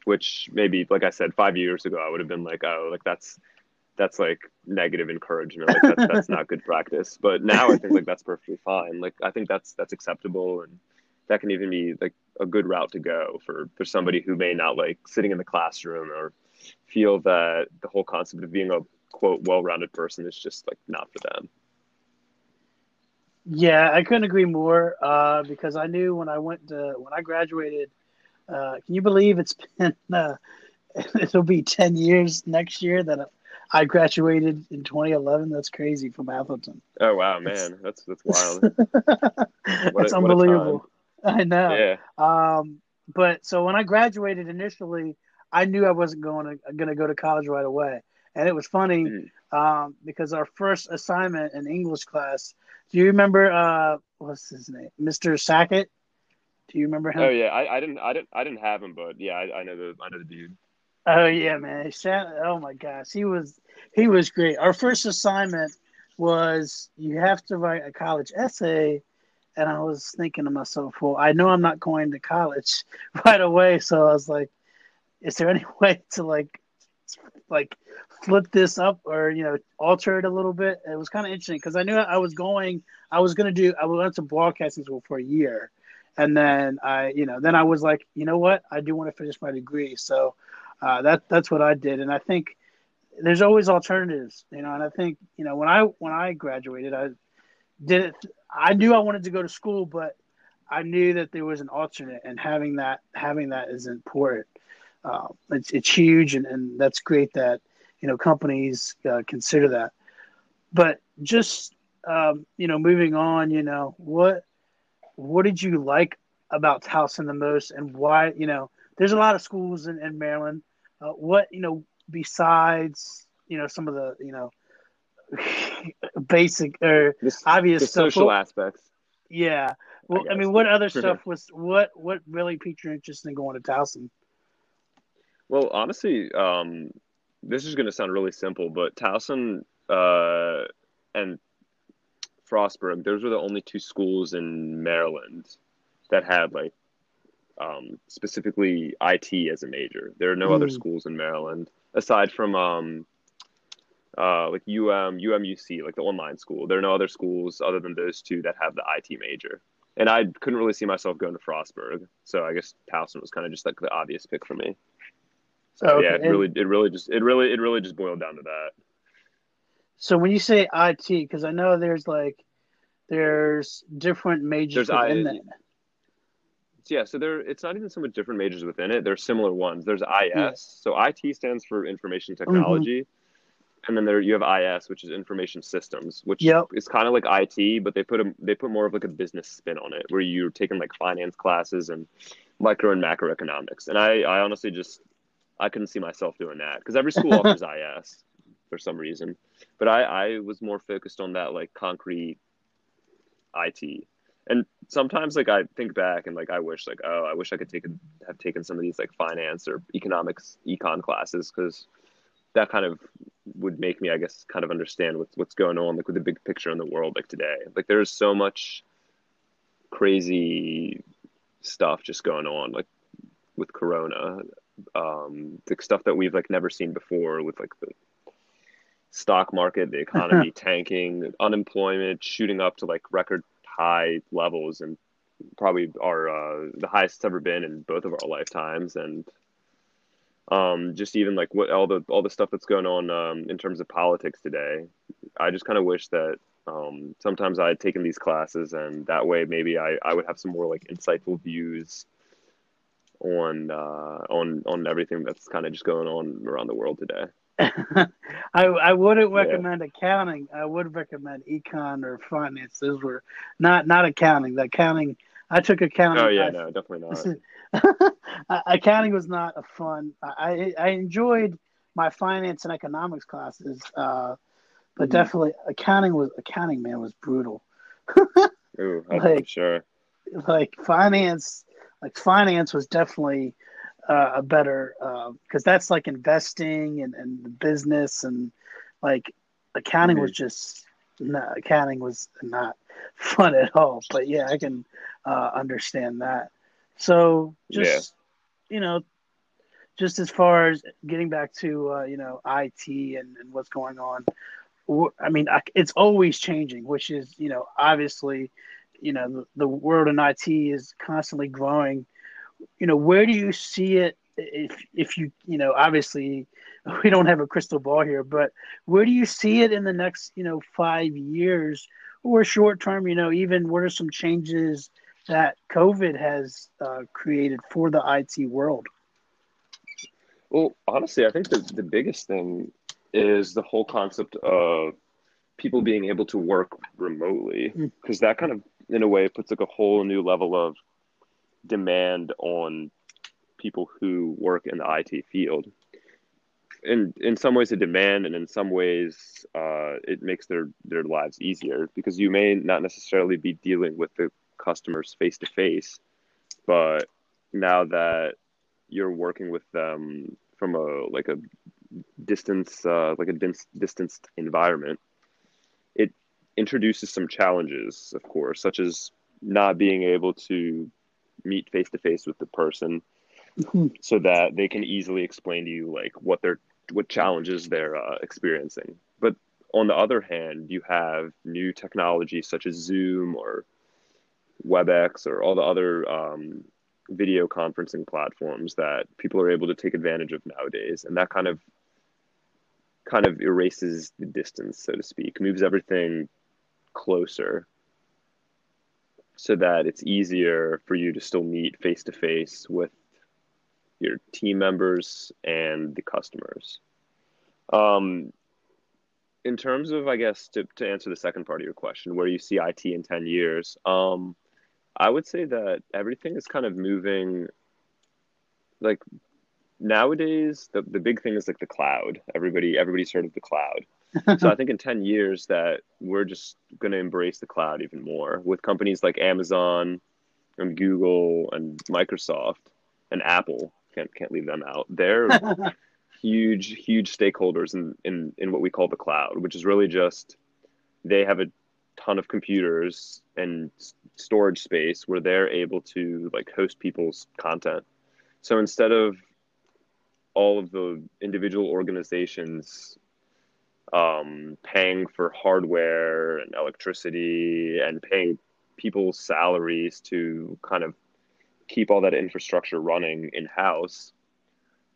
Which maybe, like I said, five years ago, I would have been like, oh, like that's that's like negative encouragement. Like that's, that's not good practice. But now I think like that's perfectly fine. Like I think that's that's acceptable, and that can even be like a good route to go for for somebody who may not like sitting in the classroom or feel that the whole concept of being a quote well-rounded person is just like not for them. Yeah, I couldn't agree more. Uh, because I knew when I went to when I graduated. Uh, can you believe it's been? Uh, it'll be ten years next year that I graduated in 2011. That's crazy from Atholton. Oh wow, man, that's that's wild. that's a, unbelievable. I know. Yeah. Um, but so when I graduated initially, I knew I wasn't going to going to go to college right away, and it was funny mm. um, because our first assignment in English class. Do you remember uh, what's his name, Mr. Sackett? Do you remember him? Oh yeah, I, I didn't I didn't I didn't have him, but yeah, I, I know the I know the dude. Oh yeah, man. Oh my gosh, he was he was great. Our first assignment was you have to write a college essay, and I was thinking to myself, well, I know I'm not going to college right away, so I was like, is there any way to like like flip this up or you know alter it a little bit? It was kind of interesting because I knew I was going. I was going to do. I went to broadcasting school for a year, and then I, you know, then I was like, you know what, I do want to finish my degree, so uh, that that's what I did, and I think there's always alternatives, you know. And I think you know when I when I graduated, I did it. I knew I wanted to go to school, but I knew that there was an alternate, and having that having that is important. Uh, it's it's huge, and, and that's great that you know companies uh, consider that. But just um, you know, moving on, you know, what what did you like about Towson the most, and why? You know, there's a lot of schools in, in Maryland uh, what you know besides you know some of the you know basic or this, obvious the social what, aspects. Yeah. Well, I, I mean, what other stuff was what what really piqued your interest in going to Towson? Well, honestly, um, this is going to sound really simple, but Towson uh, and Frostburg, those were the only two schools in Maryland that had like um, specifically IT as a major. There are no mm. other schools in Maryland aside from um, uh, like UM, UMUC, like the online school. There are no other schools other than those two that have the IT major. And I couldn't really see myself going to Frostburg, so I guess Towson was kind of just like the obvious pick for me. So okay. yeah, it really, it really just, it really, it really just boiled down to that. So when you say IT, because I know there's like, there's different majors there's within I, that yeah, so there it's not even so much different majors within it. There's similar ones. There's IS. Yeah. So IT stands for information mm-hmm. technology. Mm-hmm. And then there you have IS, which is information systems, which yep. is kind of like IT, but they put a they put more of like a business spin on it, where you're taking like finance classes and micro and macroeconomics. And I, I honestly just I couldn't see myself doing that because every school offers IS for some reason, but I I was more focused on that like concrete IT and sometimes like I think back and like I wish like oh I wish I could take a, have taken some of these like finance or economics econ classes because that kind of would make me I guess kind of understand what's what's going on like with the big picture in the world like today. Like there's so much crazy stuff just going on like with Corona um the stuff that we've like never seen before with like the stock market the economy tanking unemployment shooting up to like record high levels and probably are uh, the highest it's ever been in both of our lifetimes. And um, just even like what all the all the stuff that's going on um, in terms of politics today i just kind of wish that um, sometimes i had taken these classes and that way maybe i, I would have some more like insightful views on uh, on on everything that's kind of just going on around the world today I I wouldn't recommend yeah. accounting. I would recommend econ or finance. Those were not not accounting. The accounting I took accounting. Oh yeah, I, no, definitely not. accounting was not a fun. I I enjoyed my finance and economics classes. Uh, but mm-hmm. definitely accounting was accounting. Man was brutal. Ooh, like, sure. Like finance, like finance was definitely uh, a better because uh, that's like investing and, and the business and like accounting mm-hmm. was just no, accounting was not fun at all. But yeah, I can uh, understand that. So just yeah. you know, just as far as getting back to uh, you know IT and, and what's going on, I mean, it's always changing, which is you know obviously, you know the, the world in IT is constantly growing. You know, where do you see it if if you you know obviously we don't have a crystal ball here, but where do you see it in the next, you know, five years or short term? You know, even what are some changes that COVID has uh, created for the IT world? Well, honestly, I think the, the biggest thing is the whole concept of people being able to work remotely, because mm. that kind of, in a way, puts like a whole new level of demand on people who work in the IT field. In in some ways a demand and in some ways uh, it makes their their lives easier because you may not necessarily be dealing with the customers face to face but now that you're working with them from a like a distance uh, like a dis- distanced environment it introduces some challenges of course such as not being able to meet face to face with the person mm-hmm. so that they can easily explain to you like what they're what challenges they're uh, experiencing. But on the other hand, you have new technology such as Zoom or WebEx or all the other um, video conferencing platforms that people are able to take advantage of nowadays, and that kind of kind of erases the distance, so to speak, moves everything closer so that it's easier for you to still meet face to face with your team members and the customers. Um, in terms of, I guess, to, to answer the second part of your question, where you see IT in 10 years, um, I would say that everything is kind of moving like nowadays the, the big thing is like the cloud everybody everybody's heard of the cloud so i think in 10 years that we're just going to embrace the cloud even more with companies like amazon and google and microsoft and apple can't can't leave them out. They're huge, huge stakeholders in, in in what we call the cloud, which is really just they have a ton of computers and storage space where they're able to like host people's content. So instead of all of the individual organizations um, paying for hardware and electricity and paying people's salaries to kind of keep all that infrastructure running in house,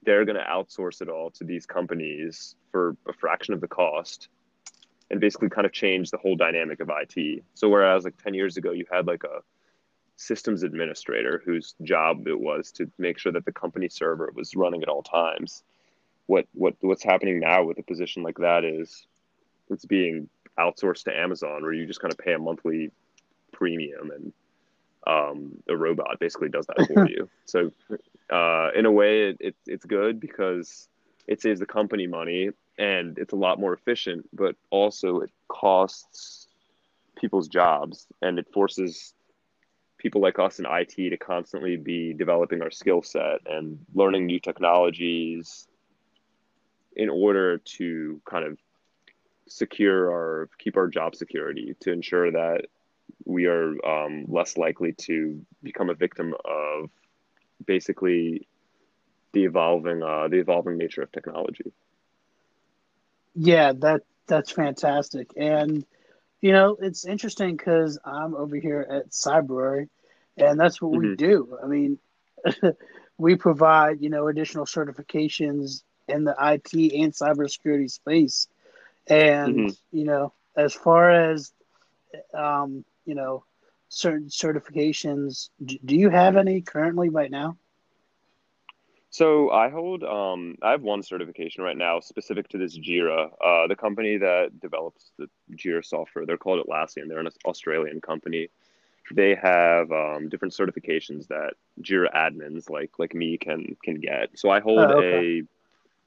they're going to outsource it all to these companies for a fraction of the cost and basically kind of change the whole dynamic of IT. So whereas like 10 years ago you had like a systems administrator whose job it was to make sure that the company server was running at all times. What what what's happening now with a position like that is it's being outsourced to Amazon where you just kind of pay a monthly premium and um, a robot basically does that for you. So uh, in a way, it, it, it's good because it saves the company money and it's a lot more efficient, but also it costs people's jobs and it forces people like us in IT to constantly be developing our skill set and learning new technologies in order to kind of secure our keep our job security to ensure that we are um, less likely to become a victim of basically the evolving uh, the evolving nature of technology. Yeah, that that's fantastic, and you know it's interesting because I'm over here at Cybrary, and that's what mm-hmm. we do. I mean, we provide you know additional certifications in the IT and cybersecurity space, and mm-hmm. you know as far as um, you know, certain certifications. Do you have any currently right now? So I hold, um, I have one certification right now specific to this Jira. Uh, the company that develops the Jira software, they're called Atlassian. They're an Australian company. They have um, different certifications that Jira admins like like me can can get. So I hold oh, okay.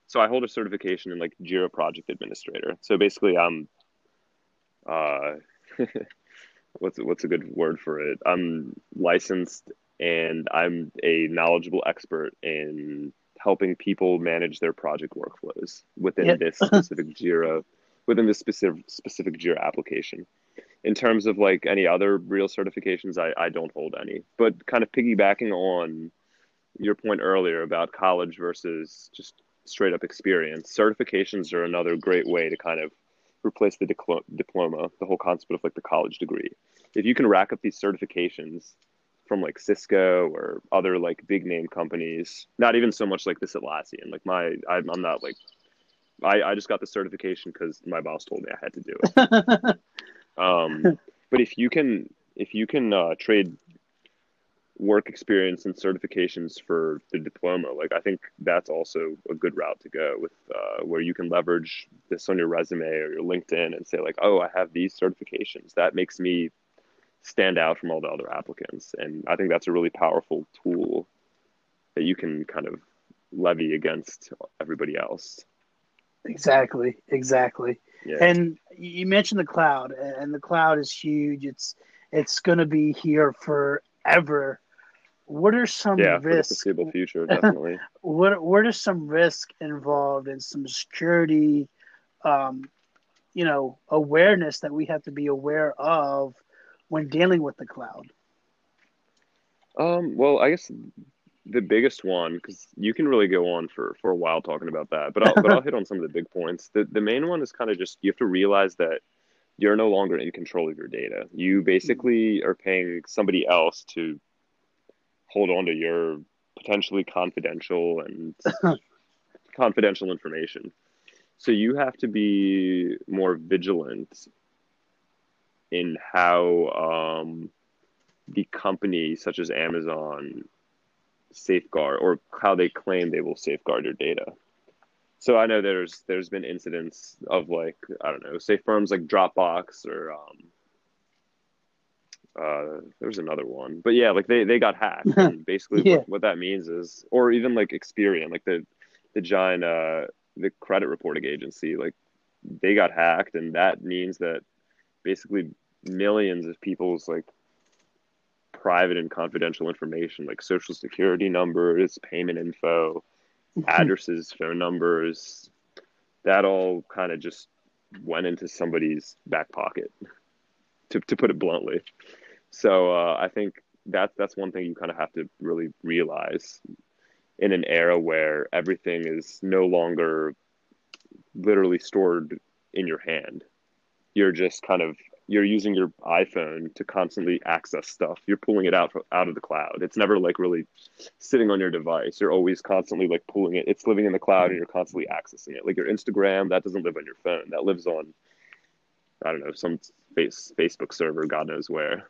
So I hold a certification in like Jira Project Administrator. So basically, I'm uh, what's what's a good word for it? I'm licensed and I'm a knowledgeable expert in helping people manage their project workflows within yep. this specific Jira, within this specific specific Jira application. In terms of like any other real certifications, I, I don't hold any. But kind of piggybacking on your point earlier about college versus just straight up experience, certifications are another great way to kind of replace the diploma, the whole concept of like the college degree. If you can rack up these certifications from like Cisco or other like big name companies, not even so much like this Atlassian. Like my, I'm, I'm not like, I, I just got the certification because my boss told me I had to do it. um, but if you can, if you can uh, trade work experience and certifications for the diploma. Like i think that's also a good route to go with uh, where you can leverage this on your resume or your linkedin and say like oh i have these certifications. That makes me stand out from all the other applicants. And i think that's a really powerful tool that you can kind of levy against everybody else. Exactly exactly. Yeah. and you mentioned the cloud and the cloud is huge. It's it's going to be here forever what are some yeah, risks? For the foreseeable future, definitely. what What are some risks involved in some security, um, you know, awareness that we have to be aware of when dealing with the cloud? Um, well, I guess the biggest one, because you can really go on for, for a while talking about that, but I'll, but I'll hit on some of the big points. The, the main one is kind of just you have to realize that you're no longer in control of your data. You basically are paying somebody else to hold on to your potentially confidential and confidential information. So you have to be more vigilant in how um, the company, such as Amazon, safeguard or how they claim they will safeguard your data. So I know there's there's been incidents of like I don't know, say firms like Dropbox or um, uh, there's another one, but yeah, like they, they got hacked. And basically, yeah. what, what, that means is, or even like Experian, like the the giant uh, the credit reporting agency, like they got hacked, and that means that basically millions of people's like private and confidential information, like social security numbers, payment info, addresses, phone numbers, that all kind of just went into somebody's back pocket, to to put it bluntly. So uh, I think that's that's one thing you kind of have to really realize in an era where everything is no longer literally stored in your hand. You're just kind of you're using your iPhone to constantly access stuff. You're pulling it out out of the cloud. It's never like really sitting on your device. You're always constantly like pulling it. It's living in the cloud and you're constantly accessing it. Like your Instagram, that doesn't live on your phone. That lives on I don't know, some face Facebook server, God knows where.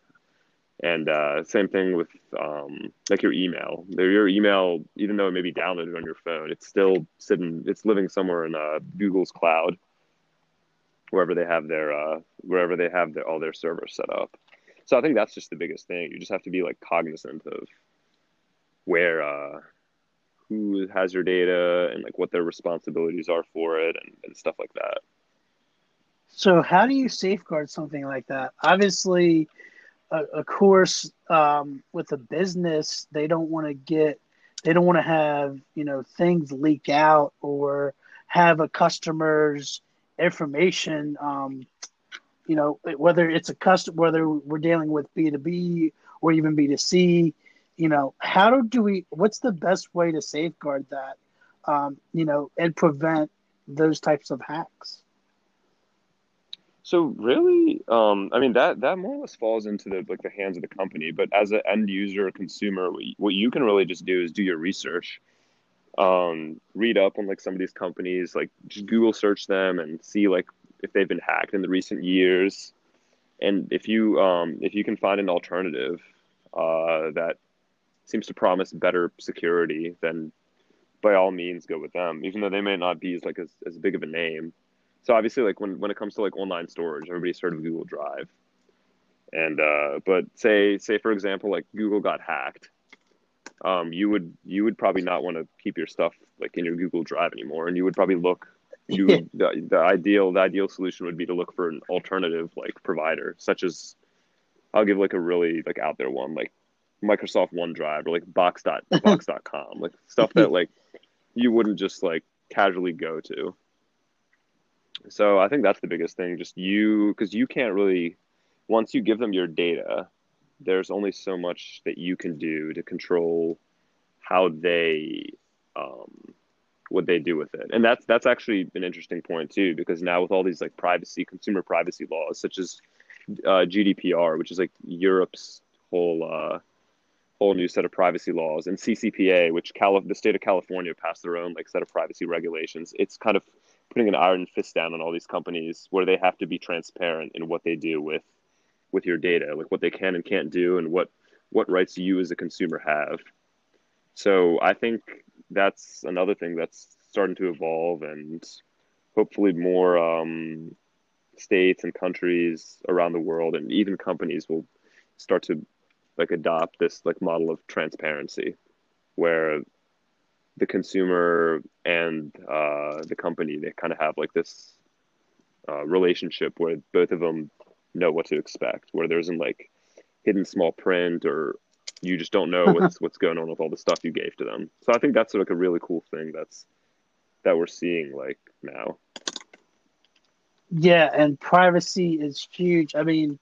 And uh, same thing with um, like your email. Your email, even though it may be downloaded on your phone, it's still sitting. It's living somewhere in uh, Google's cloud, wherever they have their uh, wherever they have their, all their servers set up. So I think that's just the biggest thing. You just have to be like cognizant of where uh, who has your data and like what their responsibilities are for it and, and stuff like that. So how do you safeguard something like that? Obviously of course, um, with a business, they don't want to get, they don't want to have, you know, things leak out or have a customer's information, um, you know, whether it's a customer, whether we're dealing with B2B or even B2C, you know, how do we, what's the best way to safeguard that, um, you know, and prevent those types of hacks? So really, um, I mean that that more or less falls into the like the hands of the company. But as an end user, consumer, what you, what you can really just do is do your research, um, read up on like some of these companies, like just Google search them and see like if they've been hacked in the recent years, and if you um, if you can find an alternative uh, that seems to promise better security, then by all means go with them, even though they may not be as like as, as big of a name so obviously like when, when it comes to like online storage everybody's heard of google drive and uh, but say say for example like google got hacked um, you would you would probably not want to keep your stuff like in your google drive anymore and you would probably look you Yeah. the, the ideal the ideal solution would be to look for an alternative like provider, such as I'll give like a really like out there one like Microsoft OneDrive or like box dot box.com like stuff that like you wouldn't just like casually go to. So I think that's the biggest thing. Just you, because you can't really, once you give them your data, there's only so much that you can do to control how they, um, what they do with it. And that's that's actually an interesting point too, because now with all these like privacy, consumer privacy laws, such as uh, GDPR, which is like Europe's whole uh, whole new set of privacy laws, and CCPA, which Cali- the state of California passed their own like set of privacy regulations. It's kind of putting an iron fist down on all these companies where they have to be transparent in what they do with with your data, like what they can and can't do, and what what rights you as a consumer have. So I think that's another thing that's starting to evolve, and hopefully more um, states and countries around the world, and even companies will start to like adopt this like model of transparency, where the consumer and uh, the company they kind of have like this uh, relationship where both of them know what to expect, where there isn't like hidden small print or you just don't know what's what's going on with all the stuff you gave to them. So I think that's like a really cool thing that's that we're seeing like now. Yeah, and privacy is huge. I mean,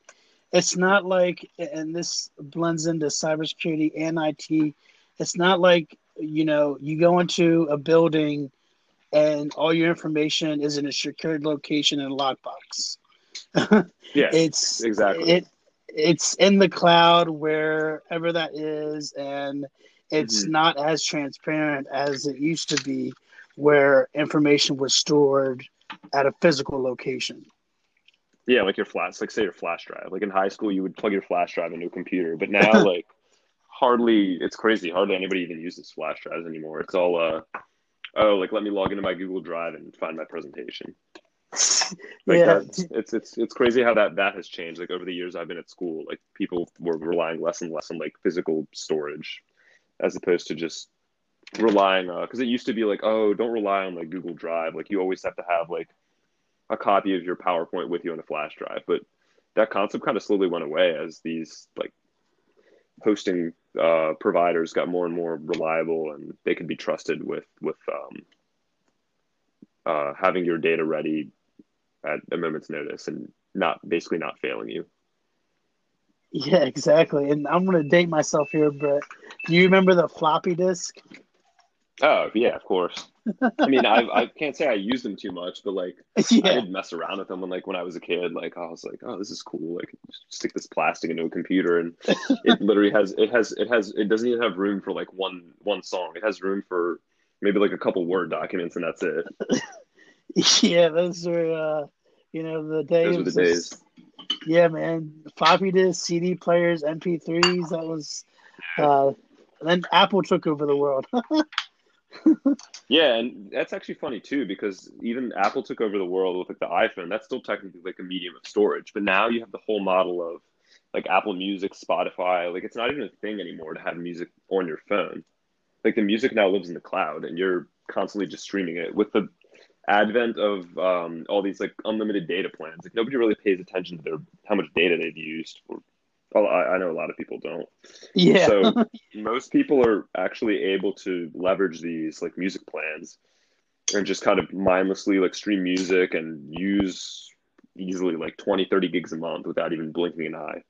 it's not like, and this blends into cybersecurity and IT. It's not like you know you go into a building and all your information is in a secured location in a lockbox. Yeah, it's exactly. it it's in the cloud wherever that is and it's Mhm. not as transparent as it used to be where information was stored at a physical location Yeah, like your flash, like say your flash drive. Like in high school, you would plug your flash drive into a computer, but now like hardly, it's crazy. Hardly anybody even uses flash drives anymore. It's all, uh, oh, like let me log into my Google Drive and find my presentation. Like yeah that's it's it's it's crazy how that that has changed. Like over the years I've been at school, like people were relying less and less on like physical storage, as opposed to just relying on because it used to be like oh don't rely on like Google Drive. Like you always have to have like a copy of your PowerPoint with you on a flash drive. But that concept kind of slowly went away as these like hosting uh, providers got more and more reliable and they could be trusted with with um, uh, having your data ready at a moment's notice and not basically not failing you. yeah exactly and i'm going to date myself here but do you remember the floppy disk Oh yeah, of course. I mean, I I can't say I used them too much, but like I yeah did mess around with them when like when I was a kid. Like I was like, oh, this is cool. Like stick this plastic into a computer, and it literally has it has it has it doesn't even have room for like one one song. It has room for maybe like a couple word documents, and that's it. yeah those are uh you know the days Those were the days. yeah man floppy disk cd players mp3s that was uh then apple took over the world Yeah, and that's actually funny too because even Apple took over the world with like the iPhone. That's still technically like a medium of storage, but now you have the whole model of like Apple Music, Spotify. Like it's not even a thing anymore to have music on your phone. Like the music now lives in the cloud, and you're constantly just streaming it. With the advent of um, all these like unlimited data plans, like nobody really pays attention to their how much data they've used. Well, I, I know a lot of people don't. yeah. So most people are actually able to leverage these like music plans and just kind of mindlessly like stream music and use easily like 20 30 gigs a month without even blinking an eye.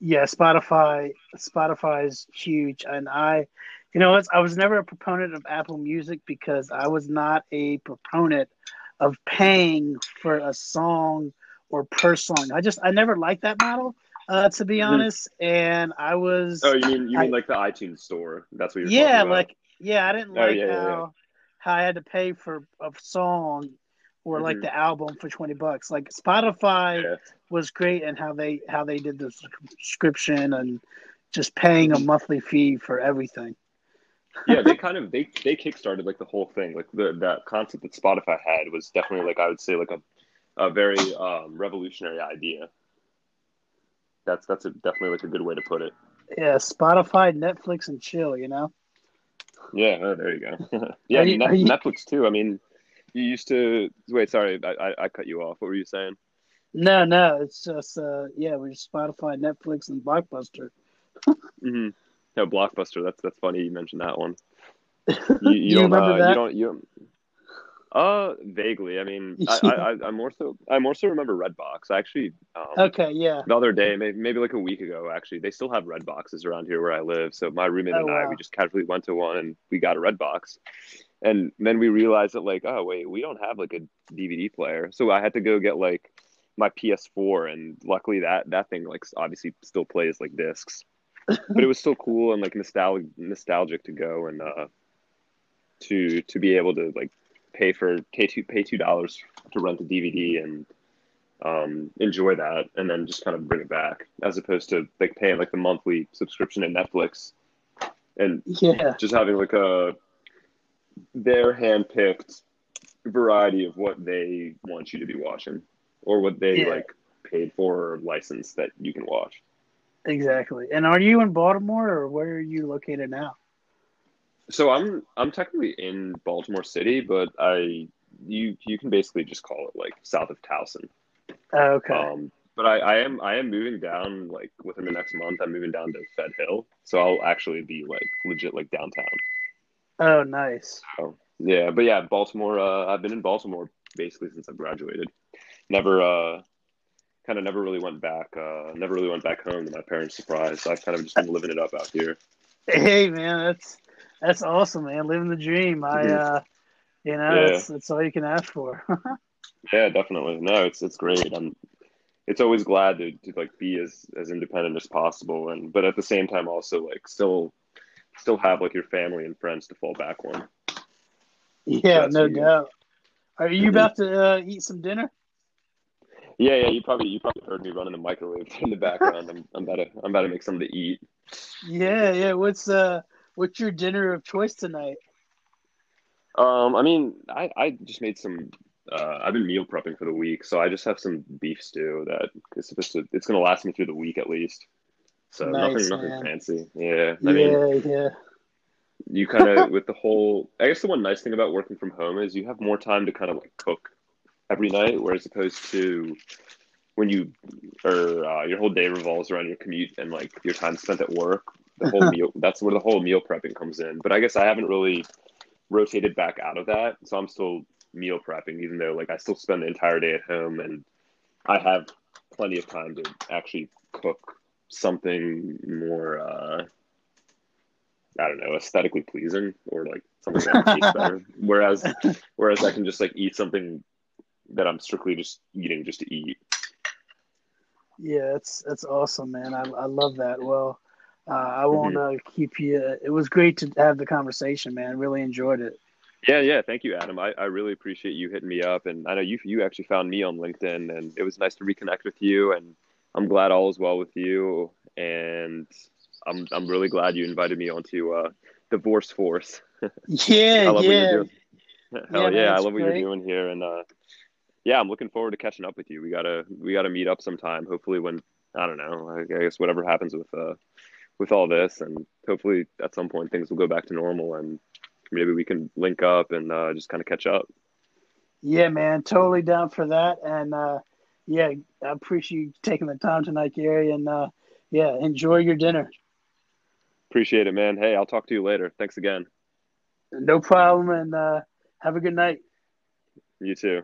Yeah spotify spotify is huge. And i you know i was never a proponent of apple music because i was not a proponent of paying for a song or per song. I just i never liked that model uh, to be honest and i was oh you mean you I- mean like the itunes store? That's what you're yeah talking about? like yeah i didn't Oh, like yeah, how yeah. how i had to pay for a song or like Mhm. the album for 20 bucks. Like spotify yeah. was great and how they how they did the subscription and just paying a monthly fee for everything. Yeah they kind of they they kickstarted like the whole thing. Like the that concept that spotify had was definitely like i would say like a a very um, revolutionary idea that's that's a, definitely like a good way to put it yeah spotify netflix and chill you know Yeah, oh, there you go. yeah, you- Net- you- Netflix too. I mean, You used to wait. Sorry, I, I, I cut you off. What were you saying? No, no, it's just uh, yeah, we're Spotify, Netflix, and Blockbuster. Mm-hmm. No, Blockbuster. That's that's funny. You mentioned that one. You, you, You don't. remember Uh, that? you don't. You. Uh, vaguely. I mean, I, I, I, I more so. I more so remember Redbox. I actually. Um, Okay, yeah. The other day, maybe, maybe like a week ago, actually, they still have red boxes around here where I live. So my roommate Oh, and I, we just casually went to one and we got a red box. And then we realized that like, oh wait, we don't have like a DVD player. So I had to go get like my PS4, and luckily that that thing like obviously still plays like discs. but it was still cool and like nostalgic nostalgic to go and uh to to be able to like pay for pay two pay two dollars to rent a DVD and um enjoy that and then just kind of bring it back as opposed to like paying like the monthly subscription to Netflix and Yeah, just having like a their handpicked variety of what they want you to be watching or what they Yeah. like paid for or licensed that you can watch. exactly. And are you in Baltimore or where are you located now? So I'm I'm technically in Baltimore City, but I you you can basically just call it like south of Towson. Oh, okay. Um, but I, I am I am moving down like within the next month. I'm moving down to Fed Hill, so I'll actually be like legit like downtown. oh, nice. So yeah, but yeah, Baltimore. Uh, I've been in Baltimore basically since I graduated. Never uh, kind of never really went back. Uh, never really went back home to my parents' surprise. So I've kind of just been living it up out here. Hey, man, that's that's awesome, man. Living the dream. I, uh, you know, Yeah. that's that's all you can ask for. Yeah, definitely. No, it's it's great. I'm it's always glad to, to like be as as independent as possible and but at the same time also like still still have like your family and friends to fall back on. yeah, That's no doubt. Are you Mhm. about to uh, eat some dinner? Yeah, yeah, you probably you probably heard me running the microwave in the background. I'm I'm about to I'm about to make something to eat. Yeah, yeah. What's uh, what's your dinner of choice tonight? Um, I mean, I I just made some uh I've been meal prepping for the week, so I just have some beef stew that is supposed to it's gonna last me through the week at least. So Nice, nothing nothing man. fancy. Yeah. I mean yeah, yeah. you kind of with the whole i guess the one nice thing about working from home is you have more time to kind of like cook every night whereas opposed to when you or uh, your whole day revolves around your commute and like your time spent at work the whole meal that's where the whole meal prepping comes in but i guess i haven't really rotated back out of that so i'm still meal prepping even though like i still spend the entire day at home and i have plenty of time to actually cook something more uh I don't know, aesthetically pleasing or like something that tastes better. Whereas, whereas I can just like eat something that I'm strictly just eating just to eat. Yeah, it's it's awesome, man. I I love that. Well, uh, I won't uh, keep you. It was great to have the conversation, man. Really enjoyed it. Yeah, yeah. Thank you, Adam. I, I really appreciate you hitting me up, and I know you you actually found me on LinkedIn, and it was nice to reconnect with you. And I'm glad all is well with you, and I'm I'm really glad you invited me onto uh, Divorce Force. Yeah, I love what yeah. you're doing. Yeah, Hell man, yeah, I it's love what you're doing here, and uh, yeah, I'm looking forward to catching up with you. We gotta we gotta meet up sometime. Hopefully, when I don't know, I guess whatever happens with uh with all this, and hopefully at some point things will go back to normal, and maybe we can link up and uh, just kind of catch up. Yeah, man, totally down for that. And uh, yeah, I appreciate you taking the time tonight, Gary. And uh, yeah, enjoy your dinner. Appreciate it, man. Hey, I'll talk to you later. Thanks again. No problem. And uh, have a good night. You too.